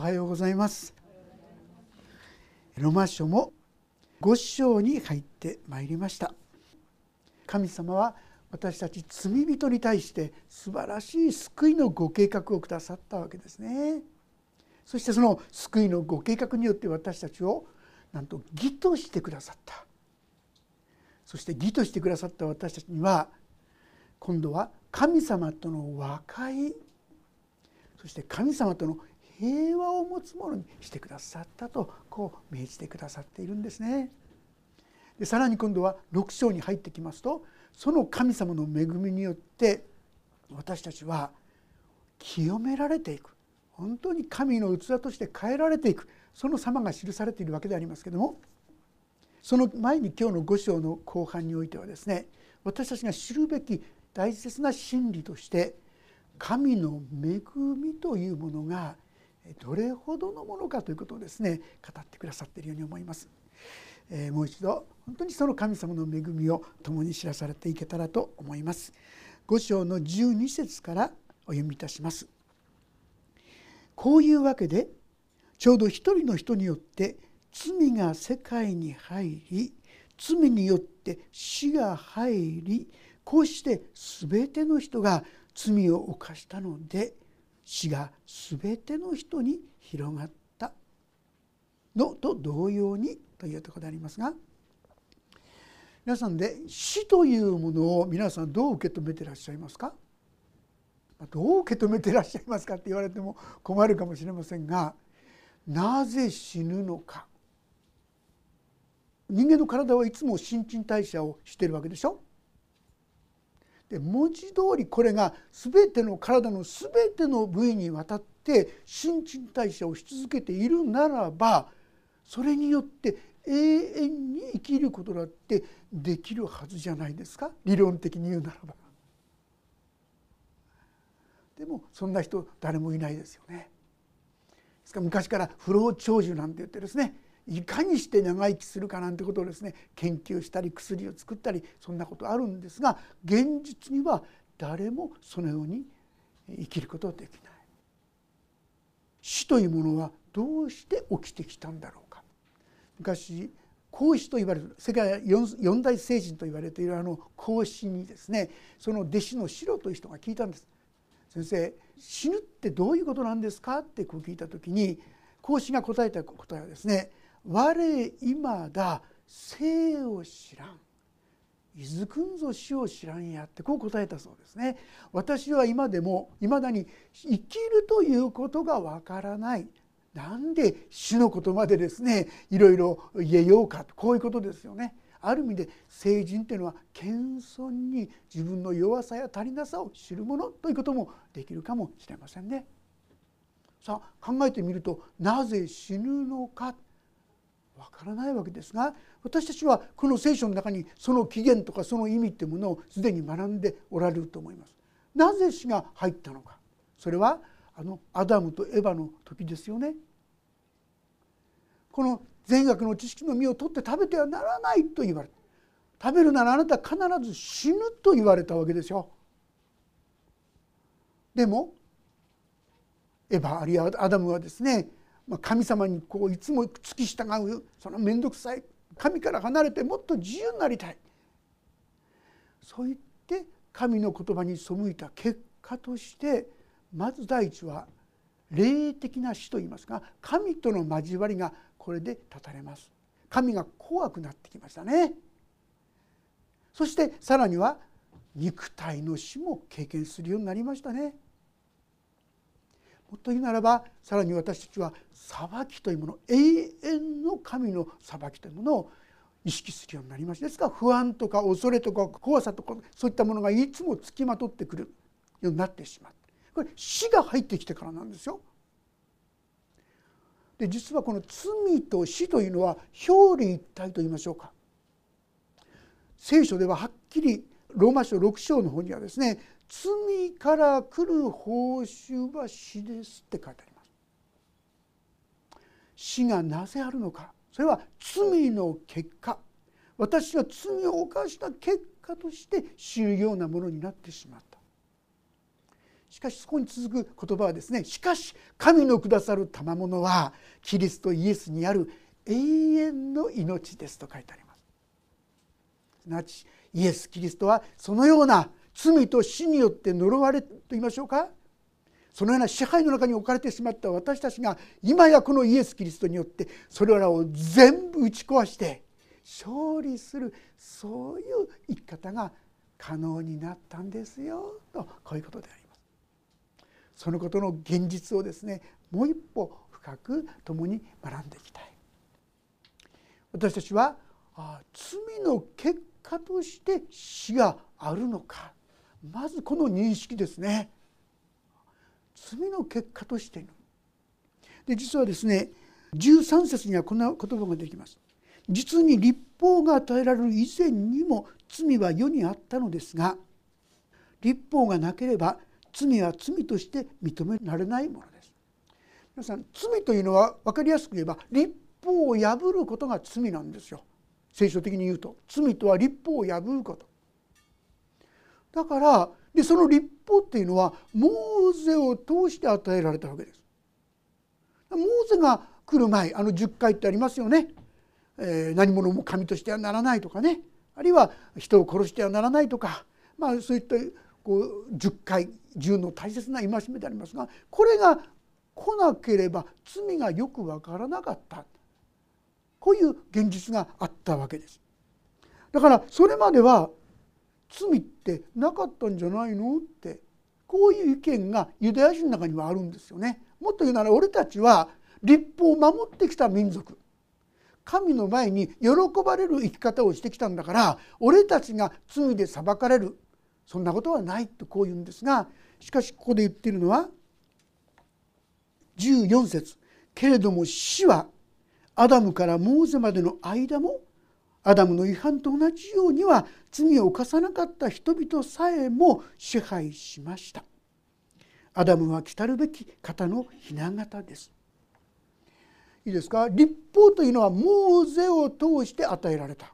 おはようございます。ロマ書も5章に入ってまいりました。神様は私たち罪人に対して素晴らしい救いのご計画をくださったわけですね。そしてその救いのご計画によって私たちをなんと義としてくださった。そして義としてくださった私たちには今度は神様との和解。そして神様との平和を持つものにしてくださったとこう命じてくださっているんですね。でさらに今度は6章に入ってきますとその神様の恵みによって私たちは清められていく本当に神の器として変えられていくその様が記されているわけでありますけどもその前に今日の5章の後半においてはですね私たちが知るべき大切な真理として神の恵みというものがどれほどのものかということをですね語ってくださっているように思います。えー、もう一度本当にその神様の恵みを共に知らされていけたらと思います。5章の12節からお読みいたします。こういうわけでちょうど一人の人によって罪が世界に入り罪によって死が入りこうして全ての人が罪を犯したので死が全ての人に広がった。のと同様にというところでありますが皆さんで死というものを皆さんどう受け止めてらっしゃいますか？どう受け止めてらっしゃいますかって言われても困るかもしれませんがなぜ死ぬのか？人間の体はいつも新陳代謝をしているわけでしょ？で文字通りこれが全ての体の全ての部位にわたって新陳代謝をし続けているならばそれによって永遠に生きることだってできるはずじゃないですか理論的に言うならば。でもそんな人誰もいないですよね。ですから昔から不老長寿なんて言ってですねいかにして長生きするかなんてことをですね研究したり薬を作ったりそんなことあるんですが現実には誰もそのように生きることはできない。死というものはどうして起きてきたんだろうか。昔孔子と言われる世界四大聖人と言われているあの孔子にですねその弟子のシロという人が聞いたんです。先生死ぬってどういうことなんですか？ってこう聞いた時に孔子が答えた答えはですね我今だ生を知らん。いずくんぞ死を知らんやってこう答えたそうですね。私は今でもいまだに生きるということがわからない。なんで死のことまでですねいろいろ言えようかこういうことですよね。ある意味で成人というのは謙遜に自分の弱さや足りなさを知るものということもできるかもしれませんね。さあ考えてみるとなぜ死ぬのか。わからないわけですが私たちはこの聖書の中にその起源とかその意味っていうものをすでに学んでおられると思います。なぜ死が入ったのかそれはあのアダムとエヴァの時ですよね。この善悪の知識の実を取って食べてはならないと言われた食べるならあなた必ず死ぬと言われたわけですよ。でもエヴァあるいはアダムはですねまあ、神様にこういつも付き従うその面倒くさい神から離れてもっと自由になりたい。そう言って神の言葉に背いた結果としてまず第一は霊的な死といいますか神との交わりがこれで断たれます。神が怖くなってきましたね。そしてさらには肉体の死も経験するようになりましたね。もっと言うならばさらに私たちは裁きというもの永遠の神の裁きというものを意識するようになりました。ですから不安とか恐れとか怖さとかそういったものがいつもつきまとってくるようになってしまってこれ死が入ってきてからなんですよ。で実はこの罪と死というのは表裏一体と言いましょうか。聖書でははっきりローマ書6章の方にはですね罪から来る報酬は死ですって書いてあります。死がなぜあるのか。それは罪の結果。私が罪を犯した結果として死ぬようなものになってしまった。しかしそこに続く言葉はですねしかし神のくださる賜物はキリストイエスにある永遠の命ですと書いてあります。すなわちイエス・キリストはそのような罪と死によって呪われと言いましょうか？そのような支配の中に置かれてしまった私たちが今やこのイエス・キリストによってそれらを全部打ち壊して勝利するそういう生き方が可能になったんですよとこういうことであります。そのことの現実をですねもう一歩深く共に学んでいきたい。私たちはあ罪の結果として死があるのか？まずこの認識ですね。罪の結果としてので実はですね13節にはこんな言葉ができます。実に立法が与えられる以前にも罪は世にあったのですが立法がなければ罪は罪として認められないものです。皆さん罪というのは分かりやすく言えば立法を破ることが罪なんですよ聖書的に言うと罪とは立法を破ることだからでその立法っていうのはモーゼを通して与えられたわけです。モーゼが来る前あの10回ってありますよね。えー、何者も神としてはならないとかねあるいは人を殺してはならないとか、まあ、そういったこう10回10の大切な戒めでありますがこれが来なければ罪がよく分からなかったこういう現実があったわけです。だからそれまでは罪ってなかったんじゃないのってこういう意見がユダヤ人の中にはあるんですよね。もっと言うなら俺たちは立法を守ってきた民族。神の前に喜ばれる生き方をしてきたんだから俺たちが罪で裁かれる。そんなことはないとこう言うんですがしかしここで言っているのは14節。けれども死はアダムからモーゼまでの間もアダムの違反と同じようには罪を犯さなかった人々さえも支配しました。アダムは来るべき方の雛形です。いいですか？立法というのはモーゼを通して与えられた。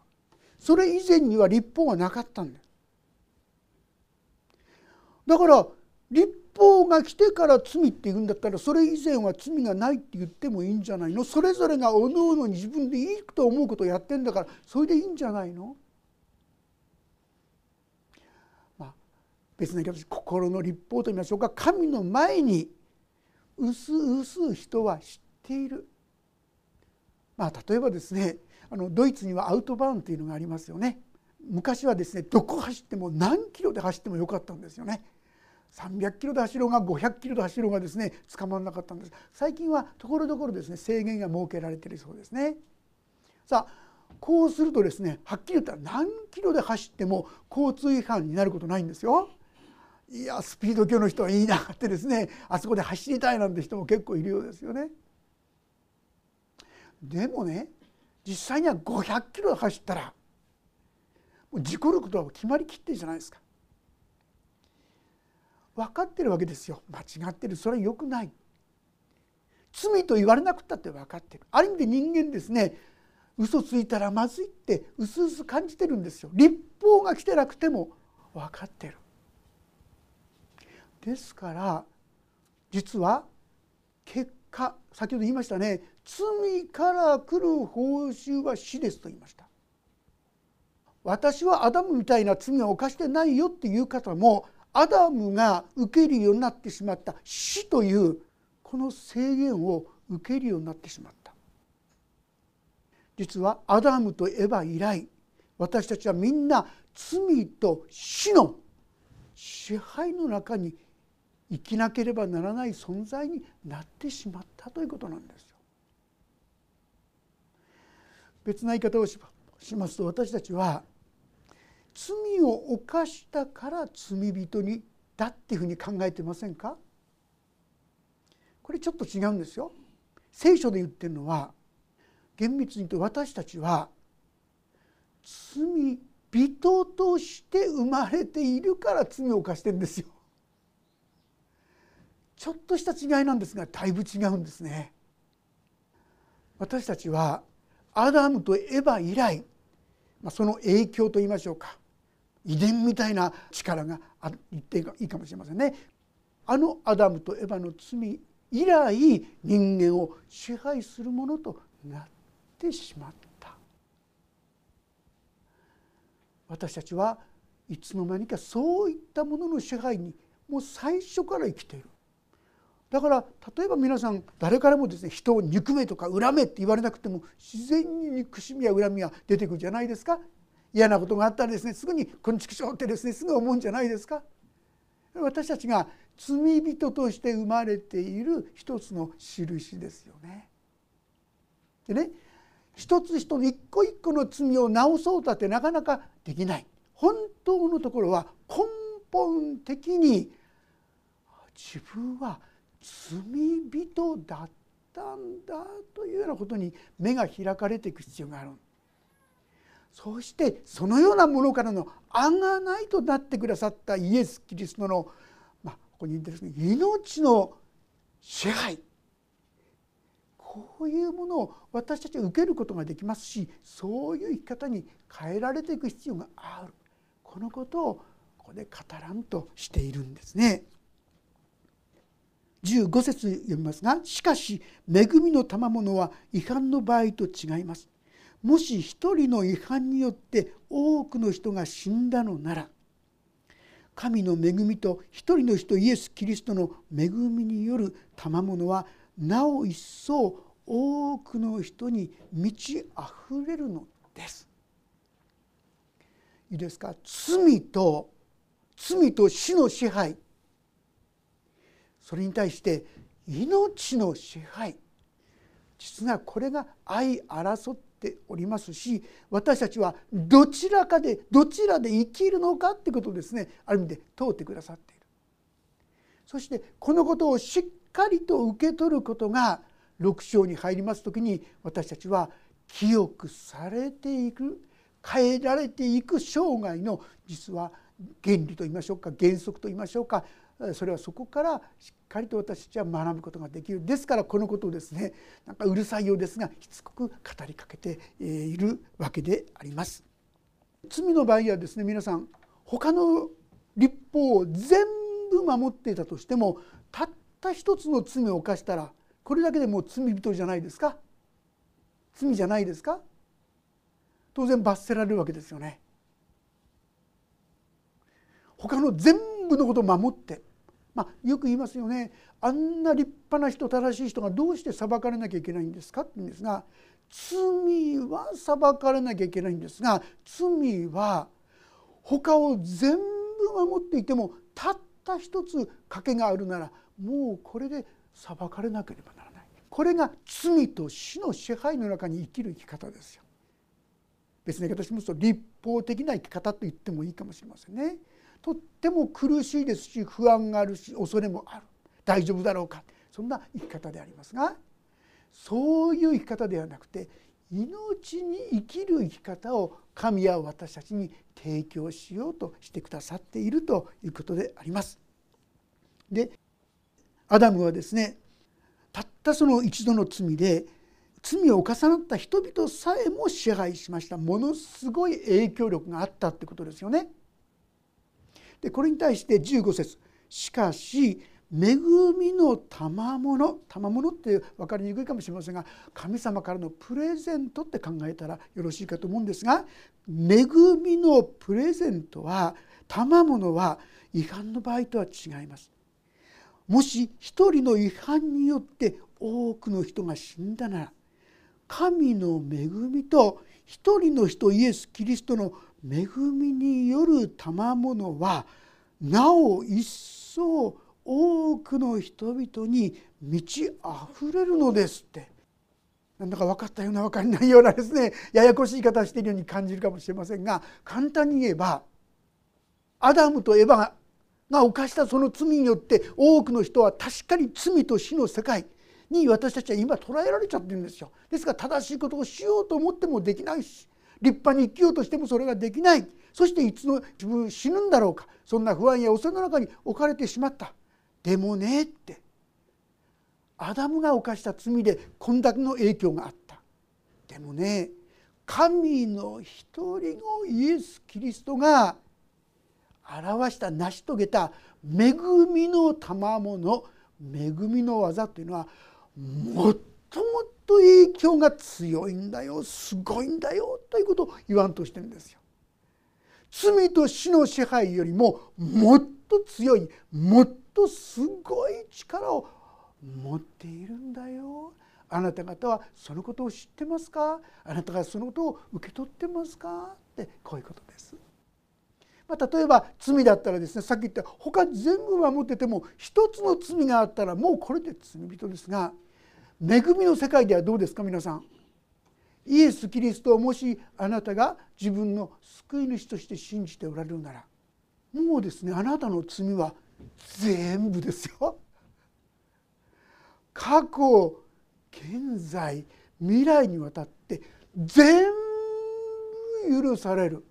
それ以前には立法はなかったんですだから立法が来てから罪って言うんだったらそれ以前は罪がないって言ってもいいんじゃないの？それぞれがおのおのに自分でいいと思うことをやってんだからそれでいいんじゃないの？まあ別な言い方心の立法と言いましょうか神の前にうすうす人は知っている。まあ例えばですねあのドイツにはアウトバーンというのがありますよね。昔はですねどこ走っても何キロで走ってもよかったんですよね。300キロで走ろうが500キロで走ろうがですね捕まらなかったんです。最近はところどころですね制限が設けられているそうですね。さあこうするとですねはっきり言ったら何キロで走っても交通違反になることないんですよ。いやスピード強の人は言いなってですねあそこで走りたいなんて人も結構いるようですよね。でもね実際には500キロ走ったらもう事故ることは決まりきってるじゃないですか。分かってるわけですよ。間違ってる。それは良くない。罪と言われなくったって分かってる。ある意味で人間ですね。嘘ついたらまずいってうすうす感じてるんですよ。立法が来てなくても分かってる。ですから実は結果先ほど言いましたね。罪から来る報酬は死ですと言いました。私はアダムみたいな罪を犯してないよっていう方もアダムが受けるようになってしまった死というこの制限を受けるようになってしまった実はアダムとエヴァ以来私たちはみんな罪と死の支配の中に生きなければならない存在になってしまったということなんですよ。別な言い方をしますと私たちは罪を犯したから罪人にだっていうふうに考えてませんか？これちょっと違うんですよ。聖書で言ってるのは厳密に言うと私たちは罪人として生まれているから罪を犯してるんですよ。ちょっとした違いなんですがだいぶ違うんですね。私たちはアダムとエヴァ以来まその影響といいましょうか遺伝みたいな力があ言っていいかもしれませんね。あのアダムとエヴァの罪以来人間を支配するものとなってしまった。私たちはいつの間にかそういったものの支配にもう最初から生きている。だから例えば皆さん誰からもですね人を憎めとか恨めって言われなくても自然に憎しみや恨みは出てくるじゃないですか。嫌なことがあったらですねすぐに「こんちくしょう」ってですねすぐ思うんじゃないですか？私たちが罪人として生まれている一つの印ですよね。でね一つ一つ一個一個の罪を直そうとってなかなかできない。本当のところは根本的に自分は罪人だったんだというようなことに目が開かれていく必要があるんそしてそのようなものからのあがないとなってくださったイエス・キリストの、まあ、ここにですね命の支配こういうものを私たちは受けることができますしそういう生き方に変えられていく必要があるこのことをここで語らんとしているんですね。15節読みますがしかし恵みの賜物は違反の場合と違います。もし一人の違反によって多くの人が死んだのなら神の恵みと一人の人イエス・キリストの恵みによる賜物はなお一層多くの人に満ちあふれるのです。いいですか？罪と罪と死の支配。それに対して命の支配。実はこれが相争っておりますし私たちはどちらかでどちらで生きるのかってことをですねある意味で問うてくださっている。そしてこのことをしっかりと受け取ることが6章に入ります時に私たちは清くされていく変えられていく生涯の実は原理と言いましょうか原則と言いましょうかそれはそこからしっかりと私たちは学ぶことができるですからこのことをですねなんかうるさいようですがしつこく語りかけているわけであります。罪の場合はですね皆さん他の立法を全部守っていたとしてもたった一つの罪を犯したらこれだけでもう罪人じゃないですか罪じゃないですか当然罰せられるわけですよね。他の全部のことを守って、まあ、よく言いますよねあんな立派な人正しい人がどうして裁かれなきゃいけないんですかって言うんですが罪は裁かれなきゃいけないんですが罪は他を全部守っていてもたった一つ賭けがあるならもうこれで裁かれなければならないこれが罪と死の支配の中に生きる生き方ですよ。別の言い方しますと立法的な生き方と言ってもいいかもしれませんね。とっても苦しいですし不安があるし恐れもある大丈夫だろうかそんな生き方でありますがそういう生き方ではなくて命に生きる生き方を神は私たちに提供しようとしてくださっているということであります。でアダムはですねたったその一度の罪で罪を重なった人々さえも支配しましたものすごい影響力があったってことですよね。でこれに対して15節しかし恵みの賜物賜物って分かりにくいかもしれませんが神様からのプレゼントって考えたらよろしいかと思うんですが恵みのプレゼントは賜物は違反の場合とは違います。もし一人の違反によって多くの人が死んだなら神の恵みと一人の人イエス・キリストの恵みによる賜物はなお一層多くの人々に満ち溢れるのですってなんだか分かったような分かんないようなですねややこしい言い方しているように感じるかもしれませんが簡単に言えばアダムとエバが犯したその罪によって多くの人は確かに罪と死の世界に私たちは今捉えられちゃってるんですよ。ですから正しいことをしようと思ってもできないし立派に生きようとしてもそれができない。そしていつの自分死ぬんだろうか。そんな不安や恐れの中に置かれてしまった。でもねって。アダムが犯した罪でこんだけの影響があった。でもね神の一人のイエス・キリストが表した成し遂げた恵みの賜物恵みの技というのはもっともっと影響が強いんだよすごいんだよということを言わんとしてるんですよ。罪と死の支配よりももっと強いもっとすごい力を持っているんだよ。あなた方はそのことを知ってますか？あなたがそのことを受け取ってますか？ってこういうことです。まあ、例えば罪だったらですねさっき言った他全部守ってても一つの罪があったらもうこれで罪人ですが恵みの世界ではどうですか皆さん？イエス・キリストをもしあなたが自分の救い主として信じておられるならもうですねあなたの罪は全部ですよ。過去現在未来にわたって全部許される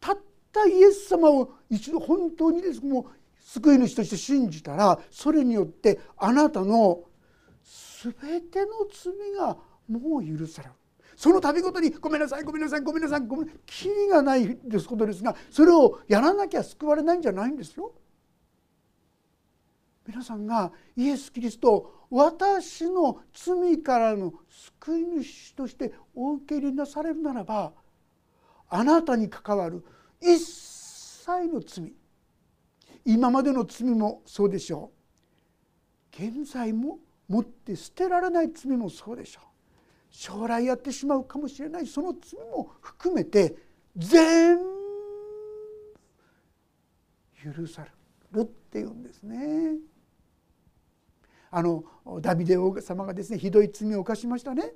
たったイエス様を一度本当にですもう救い主として信じたらそれによってあなたの全ての罪がもう許されるその度ごとに「ごめんなさいごめんなさいごめんなさいごめんなさい」キリがないですことですがそれをやらなきゃ救われないんじゃないんですよ。皆さんがイエス・キリスト私の罪からの救い主としてお受け入れなされるならばあなたに関わる一切の罪今までの罪もそうでしょう現在も持って捨てられない罪もそうでしょう将来やってしまうかもしれないその罪も含めて全許されるっていうんですね。あのダビデ王様がですねひどい罪を犯しましたね。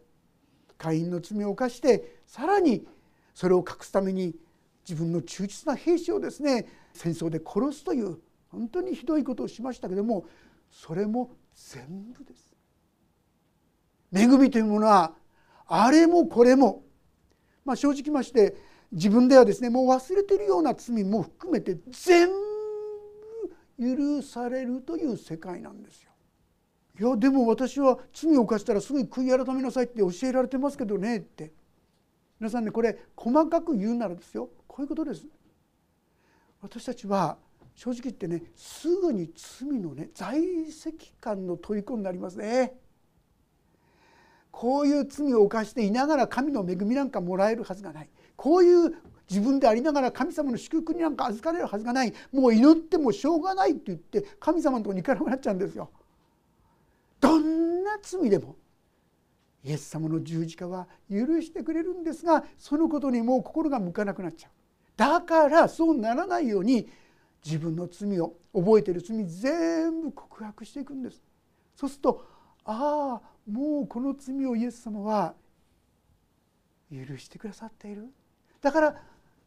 会員の罪を犯してさらにそれを隠すために自分の忠実な兵士をですね戦争で殺すという本当にひどいことをしましたけどもそれも全部です。恵みというものはあれもこれも、まあ、正直まして自分ではですねもう忘れてるような罪も含めて全部許されるという世界なんですよ。いやでも私は罪を犯したらすぐに悔い改めなさいって教えられてますけどねって皆さんねこれ細かく言うならですよこういうことです。私たちは正直言ってねすぐに罪のね在籍感の虜になりますね。こういう罪を犯していながら神の恵みなんかもらえるはずがないこういう自分でありながら神様の祝福になんか預かれるはずがないもう祈ってもしょうがないって言って神様のとこに行かなくなっちゃうんですよ。どんな罪でもイエス様の十字架は許してくれるんですがそのことにもう心が向かなくなっちゃう。だからそうならないように自分の罪を覚えている罪全部告白していくんです。そうするとああもうこの罪をイエス様は許してくださっているだから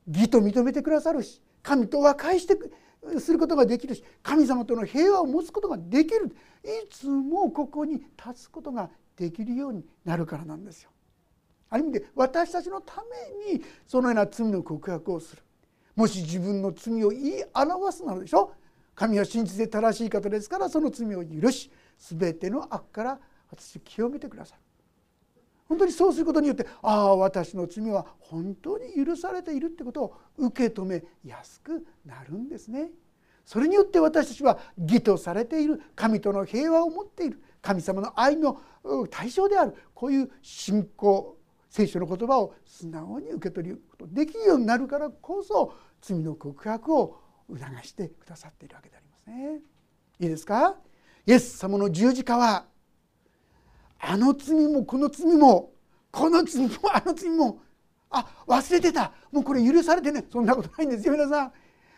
義と認めてくださるし神と和解してすることができるし神様との平和を持つことができるいつもここに立つことができるようになるからなんですよ。ある意味で私たちのためにそのような罪の告白をする。もし自分の罪を言い表すなのでしょ？神は真実で正しい方ですからその罪を許し全ての悪から私を清めてくださる。本当にそうすることによってああ私の罪は本当に許されているってことを受け止めやすくなるんですね。それによって私たちは義とされている神との平和を持っている神様の愛の対象であるこういう信仰聖書の言葉を素直に受け取ることできるようになるからこそ罪の告白を促してくださっているわけでありますね。いいですかイエス様の十字架はあの罪もこの罪もこの罪もあの罪もあ忘れてたもうこれ許されてねそんなことないんですよ皆さん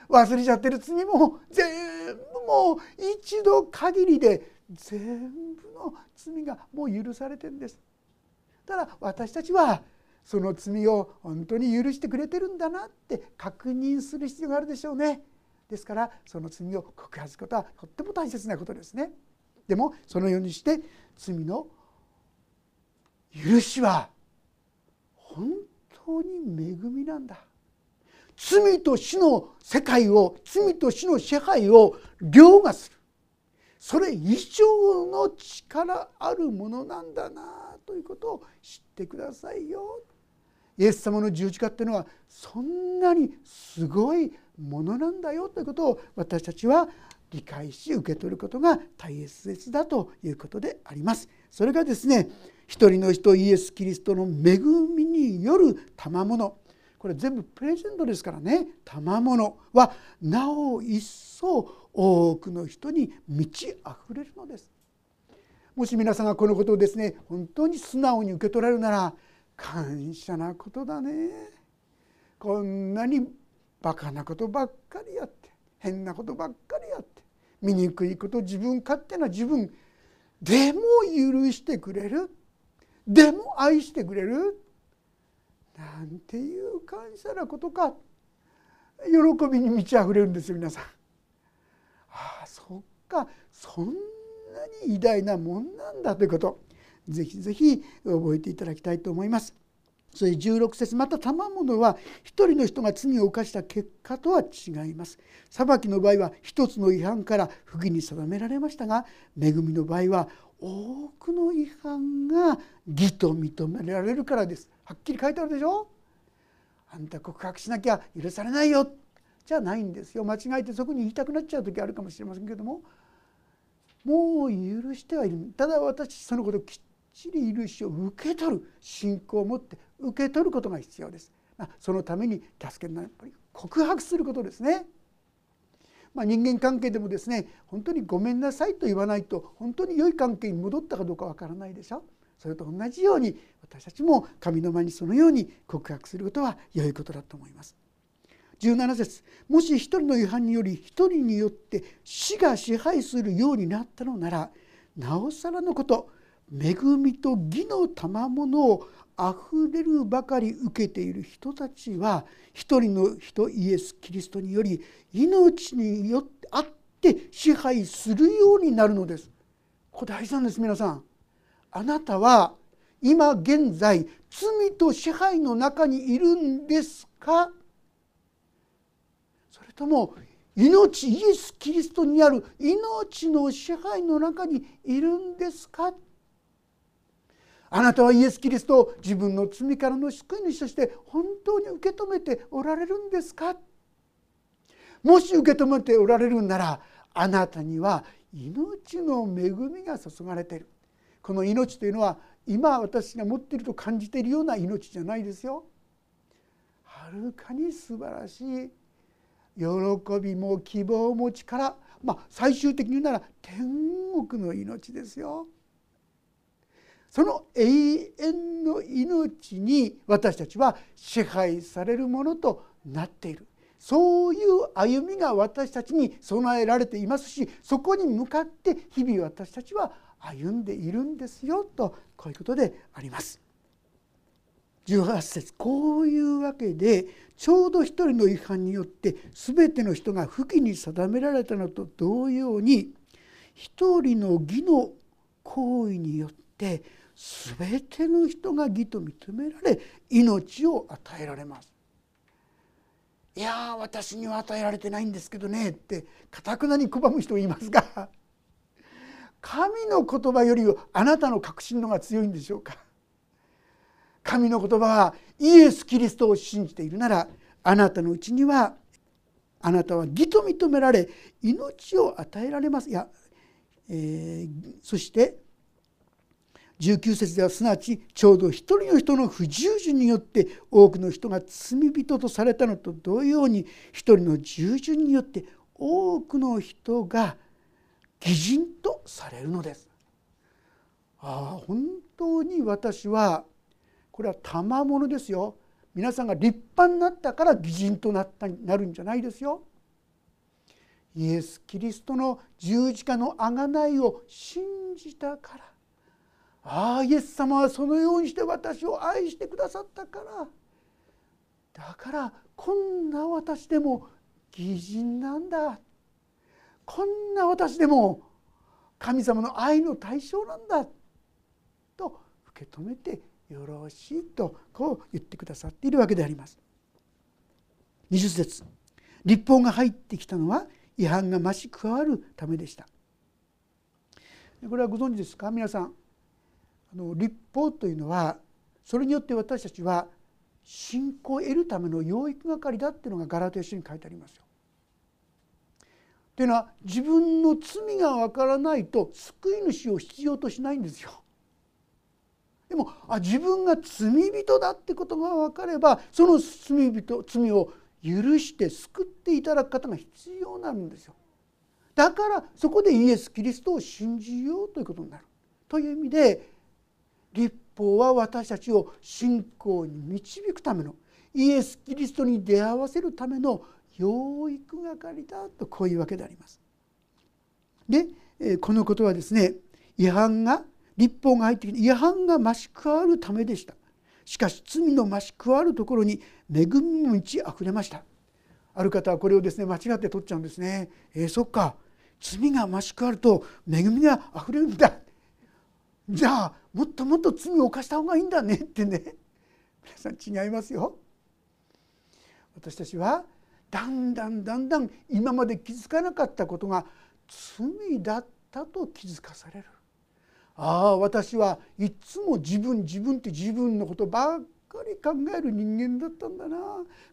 忘れちゃってる罪も全部もう一度限りで全部の罪がもう許されてるんですただ私たちはその罪を本当に許してくれてるんだなって確認する必要があるでしょうね。ですからその罪を告発することはとっても大切なことですね。でもそのようにして罪の許しは本当に恵みなんだ。罪と死の世界を罪と死の支配を凌駕する。それ以上の力あるものなんだな。ということを知ってくださいよ。イエス様の十字架っていうのはそんなにすごいものなんだよということを私たちは理解し受け取ることが大切だということであります。それがですね一人の人イエス・キリストの恵みによる賜物これ全部プレゼントですからね賜物はなお一層多くの人に満ち溢れるのです。もし皆さんがこのことをですね本当に素直に受け取られるなら感謝なことだね。こんなにバカなことばっかりやって変なことばっかりやって醜いこと自分勝手な自分でも許してくれるでも愛してくれるなんていう感謝なことか喜びに満ち溢れるんですよ皆さん。ああそっかそんに偉大なもんなんだということぜひぜひ覚えていただきたいと思います。それ16節また賜物は一人の人が罪を犯した結果とは違います。裁きの場合は一つの違反から不義に定められましたが恵みの場合は多くの違反が義と認められるからです。はっきり書いてあるでしょ？あんた告白しなきゃ許されないよ。じゃないんですよ。間違えてそこに言いたくなっちゃう時あるかもしれませんけども。もう許してはいるただ私そのことをきっちり許しを受け取る信仰を持って受け取ることが必要です。そのために助けるのはやっぱり告白することですね。まあ、人間関係でもですね本当にごめんなさいと言わないと本当に良い関係に戻ったかどうかわからないでしょそれと同じように私たちも神の前にそのように告白することは良いことだと思います。17節もし一人の違反により一人によって死が支配するようになったのならなおさらのこと恵みと義の賜物をあふれるばかり受けている人たちは一人の人イエス・キリストにより命によってあって支配するようになるのです。これ大事なんです皆さん。あなたは今現在罪と支配の中にいるんですか？とも命イエス・キリストにある命の支配の中にいるんですか？あなたはイエス・キリストを自分の罪からの救い主として本当に受け止めておられるんですか？もし受け止めておられるならあなたには命の恵みが注がれている。この命というのは今私が持っていると感じているような命じゃないですよ。はるかに素晴らしい喜びも希望も力まあ最終的に言うなら天国の命ですよ。その永遠の命に私たちは支配されるものとなっているそういう歩みが私たちに備えられていますしそこに向かって日々私たちは歩んでいるんですよとこういうことであります。18節こういうわけでちょうど一人の違反によって全ての人が不義に定められたのと同様に一人の義の行為によって全ての人が義と認められ命を与えられます。いや私には与えられてないんですけどねってかたくなに拒む人いますが神の言葉よりあなたの確信のが強いんでしょうか神の言葉はイエス・キリストを信じているならあなたのうちにはあなたは義と認められ命を与えられますいや、えー、そして19節ではすなわちちょうど一人の人の不従順によって多くの人が罪人とされたのと同様に一人の従順によって多くの人が義人とされるのです。ああ本当に私はこれは賜物ですよ。皆さんが立派になったから義人となったなるんじゃないですよ。イエス・キリストの十字架の贖いを信じたからああイエス様はそのようにして私を愛してくださったからだからこんな私でも義人なんだこんな私でも神様の愛の対象なんだと受け止めてよろしいとこう言ってくださっているわけであります。20節立法が入ってきたのは違反が増し加わるためでした。これはご存知ですか？皆さんあの立法というのはそれによって私たちは信仰を得るための養育係だっていうのがガラテヤ書に書いてありますよ。というのは自分の罪がわからないと救い主を必要としないんですよ。でもあ自分が罪人だってことが分かればその罪人罪を許して救っていただく方が必要なんですよ。だからそこでイエス・キリストを信じようということになる。という意味で立法は私たちを信仰に導くためのイエス・キリストに出会わせるための養育係だとこういうわけであります。でこのことはですね違反が立法が入ってきて違反が増し加わるためでした。しかし罪の増し加わるところに恵みも満ち溢れました。ある方はこれをですね間違って取っちゃうんですね。えー、そっか。罪が増し加わると恵みが溢れるんだ。じゃあもっともっと罪を犯した方がいいんだね。ってね。皆さん違いますよ。私たちはだんだんだんだん今まで気づかなかったことが罪だったと気づかされる。ああ私はいつも自分自分って自分のことばっかり考える人間だったんだな。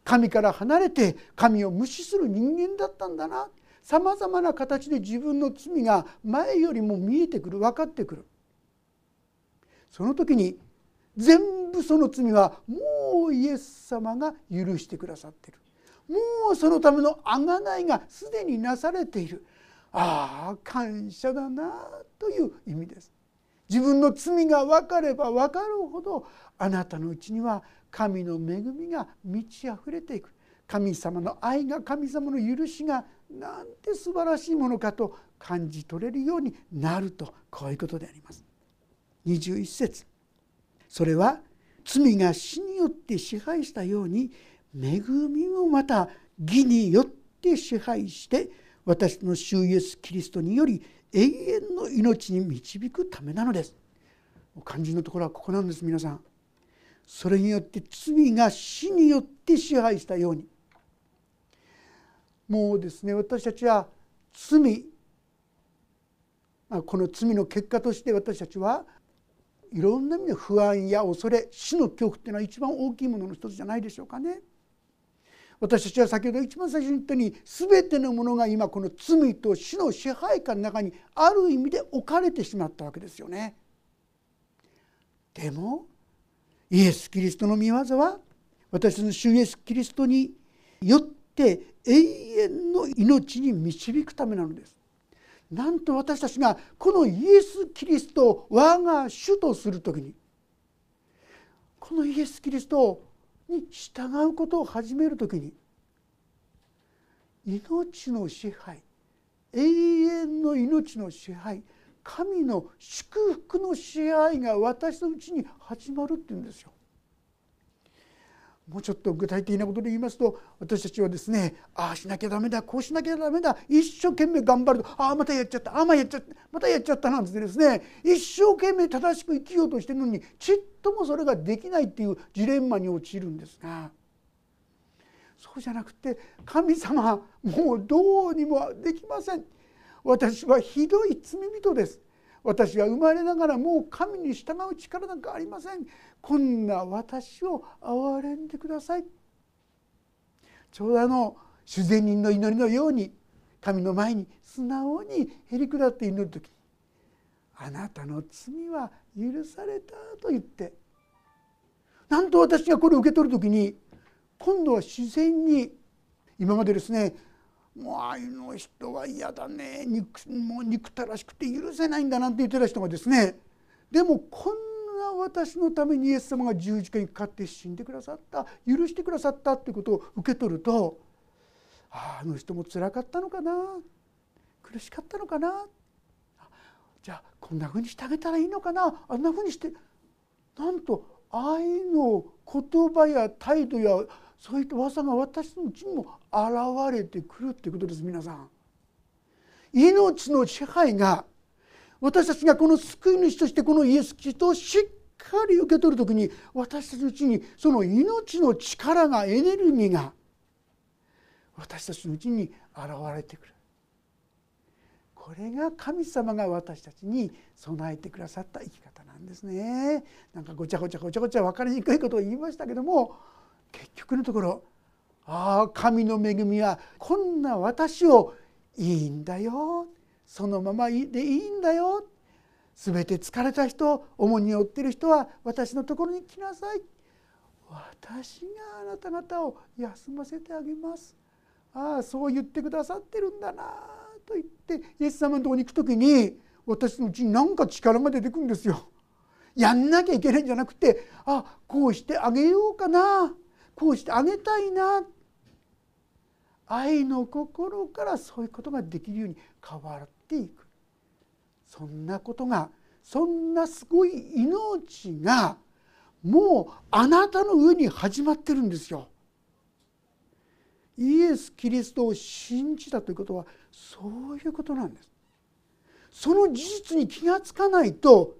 神から離れて神を無視する人間だったんだな。さまざまな形で自分の罪が前よりも見えてくる分かってくる。その時に全部その罪はもうイエス様が許してくださってる。もうそのための贖いがすでになされている。ああ感謝だなという意味です。自分の罪が分かれば分かるほどあなたのうちには神の恵みが満ち溢れていく神様の愛が神様の許しがなんて素晴らしいものかと感じ取れるようになるとこういうことであります。21節それは罪が死によって支配したように恵みもまた義によって支配して私の主イエスキリストにより永遠の命に導くためなのです。肝心のところはここなんです皆さん。それによって罪が死によって支配したように。もうですね私たちは罪この罪の結果として私たちはいろんな意味で不安や恐れ死の恐怖っていうのは一番大きいものの一つじゃないでしょうかね。私たちは先ほど一番最初に言ったように全てのものが今この罪と死の支配下の中にある意味で置かれてしまったわけですよね。でもイエス・キリストの御業は私の主イエス・キリストによって永遠の命に導くためなのです。なんと私たちがこのイエス・キリストを我が主とする時にこのイエス・キリストをに従うことを始める時に命の支配永遠の命の支配神の祝福の支配が私のうちに始まるっていうんですよ。もうちょっと具体的なことで言いますと私たちはですねああしなきゃダメだこうしなきゃダメだ一生懸命頑張るとああまたやっちゃったああまたやっちゃったまたやっちゃったなんてですね一生懸命正しく生きようとしてるのにちっともそれができないっていうジレンマに陥るんですがそうじゃなくて神様もうどうにもできません。私はひどい罪人です。私は生まれながらもう神に従う力なんかありません。こんな私を憐れんでください。ちょうどあの主善人の祈りのように神の前に素直にへり下って祈る時あなたの罪は許されたと言ってなんと私がこれを受け取る時に今度は自然に今までですねもうああいうの人は嫌だね。憎もう憎たらしくて許せないんだなんて言ってた人がですね。でもこんな私のためにイエス様が十字架にかかって死んでくださった。許してくださったってことを受け取るとああの人もつらかったのかな。苦しかったのかな。じゃあこんなふうにしてあげたらいいのかな。あんなふうにして。なんと愛の言葉や態度やそういった技が私のうちにも現れてくるっていうことです皆さん。命の支配が私たちがこの救い主としてこのイエス・キリストをしっかり受け取る時に私たちのうちにその命の力がエネルギーが私たちのうちに現れてくるこれが神様が私たちに備えてくださった生き方なんですねなんかごちゃごちゃごちゃごちゃ分かりにくいことを言いましたけども結局のところああ神の恵みはこんな私をいいんだよ。そのままでいいんだよ。全て疲れた人重荷を負っている人は私のところに来なさい。私があなた方を休ませてあげます。ああそう言ってくださってるんだなと言ってイエス様のとこに行く時に私のうちに何か力が出てくるんですよ。やんなきゃいけないんじゃなくてあこうしてあげようかな。こうしてあげたいな愛の心からそういうことができるように変わっていくそんなことがそんなすごい命がもうあなたの上に始まってるんですよ。イエス・キリストを信じたということはそういうことなんです。その事実に気が付かないと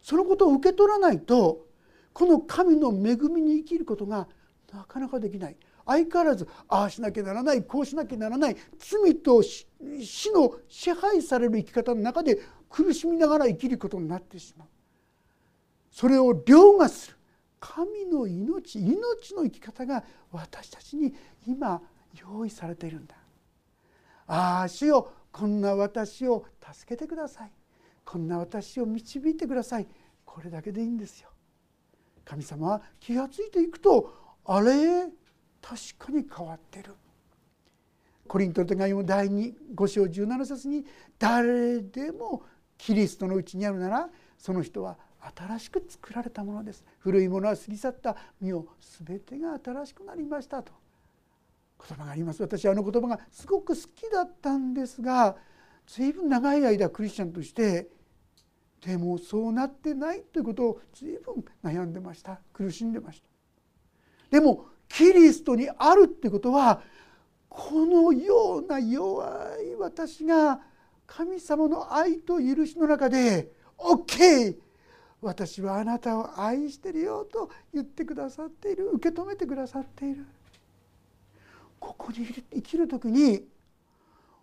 そのことを受け取らないとこの神の恵みに生きることがなかなかできない。相変わらずああしなきゃならないこうしなきゃならない。罪と死の支配される生き方の中で苦しみながら生きることになってしまう。それを凌駕する。神の命命の生き方が私たちに今用意されているんだ。ああ主よこんな私を助けてください。こんな私を導いてください。これだけでいいんですよ。神様は気が付いていくとあれ？確かに変わってる。コリントの手紙も第25章17節に誰でもキリストのうちにあるならその人は新しく作られたものです。古いものは過ぎ去った身を全てが新しくなりましたと。言葉があります。私はあの言葉がすごく好きだったんですが随分長い間クリスチャンとしてでもそうなってないということを随分悩んでました。苦しんでました。でもキリストにあるってことはこのような弱い私が神様の愛と許しの中で OK 私はあなたを愛してるよと言ってくださっている。受け止めてくださっている。ここに生きる時に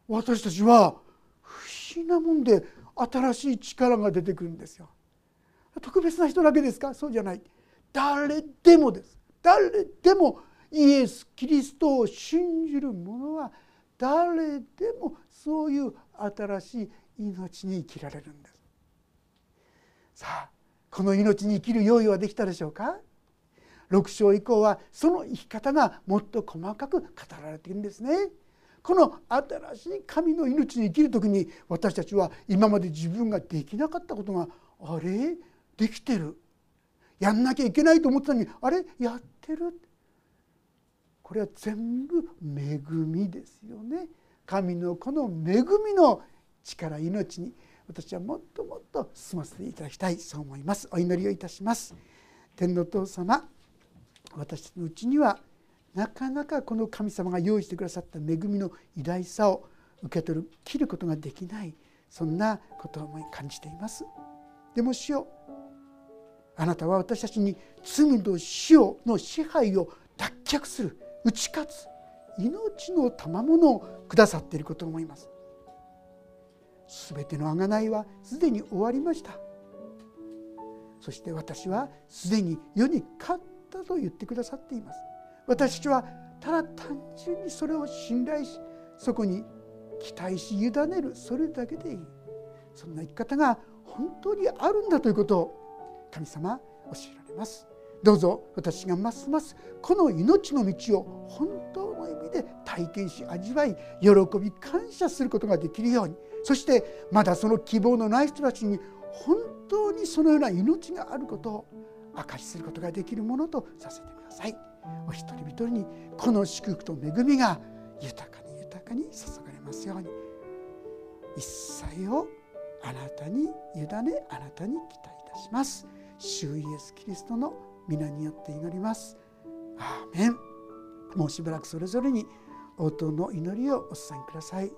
私たちは不思議なもんで新しい力が出てくるんですよ。特別な人だけですか？そうじゃない。誰でもです。誰でもイエス・キリストを信じる者は誰でもそういう新しい命に生きられるんです。さあこの命に生きる用意はできたでしょうか？6章以降はその生き方がもっと細かく語られているんですね。この新しい神の命に生きる時に私たちは今まで自分ができなかったことがあれ？できてる。やんなきゃいけないと思ってたのにあれ？やってる？これは全部恵みですよね。神のこの恵みの力命に私はもっともっと進ませていただきたいそう思います。お祈りをいたします。天の父様私たちのうちにはなかなかこの神様が用意してくださった恵みの偉大さを受け取る切ることができない。そんなことを感じています。でも主よあなたは私たちに罪と死をの支配を脱却する打ち勝つ命の賜物をくださっていることを思います。全ての贖いはすでに終わりました。そして私はすでに世に勝ったと言ってくださっています。私たちはただ単純にそれを信頼しそこに期待し委ねるそれだけでいい。そんな生き方が本当にあるんだということを神様教えられます。どうぞ私がますますこの命の道を本当の意味で体験し味わい喜び感謝することができるように。そしてまだその希望のない人たちに本当にそのような命があることを明かしすることができるものとさせてください。お一人一人にこの祝福と恵みが豊かに豊かに注がれますように。一切をあなたに委ねあなたに期待いたします。主イエスキリストの皆によって祈ります。アーメン。もうしばらくそれぞれに応答の祈りをお伝えください。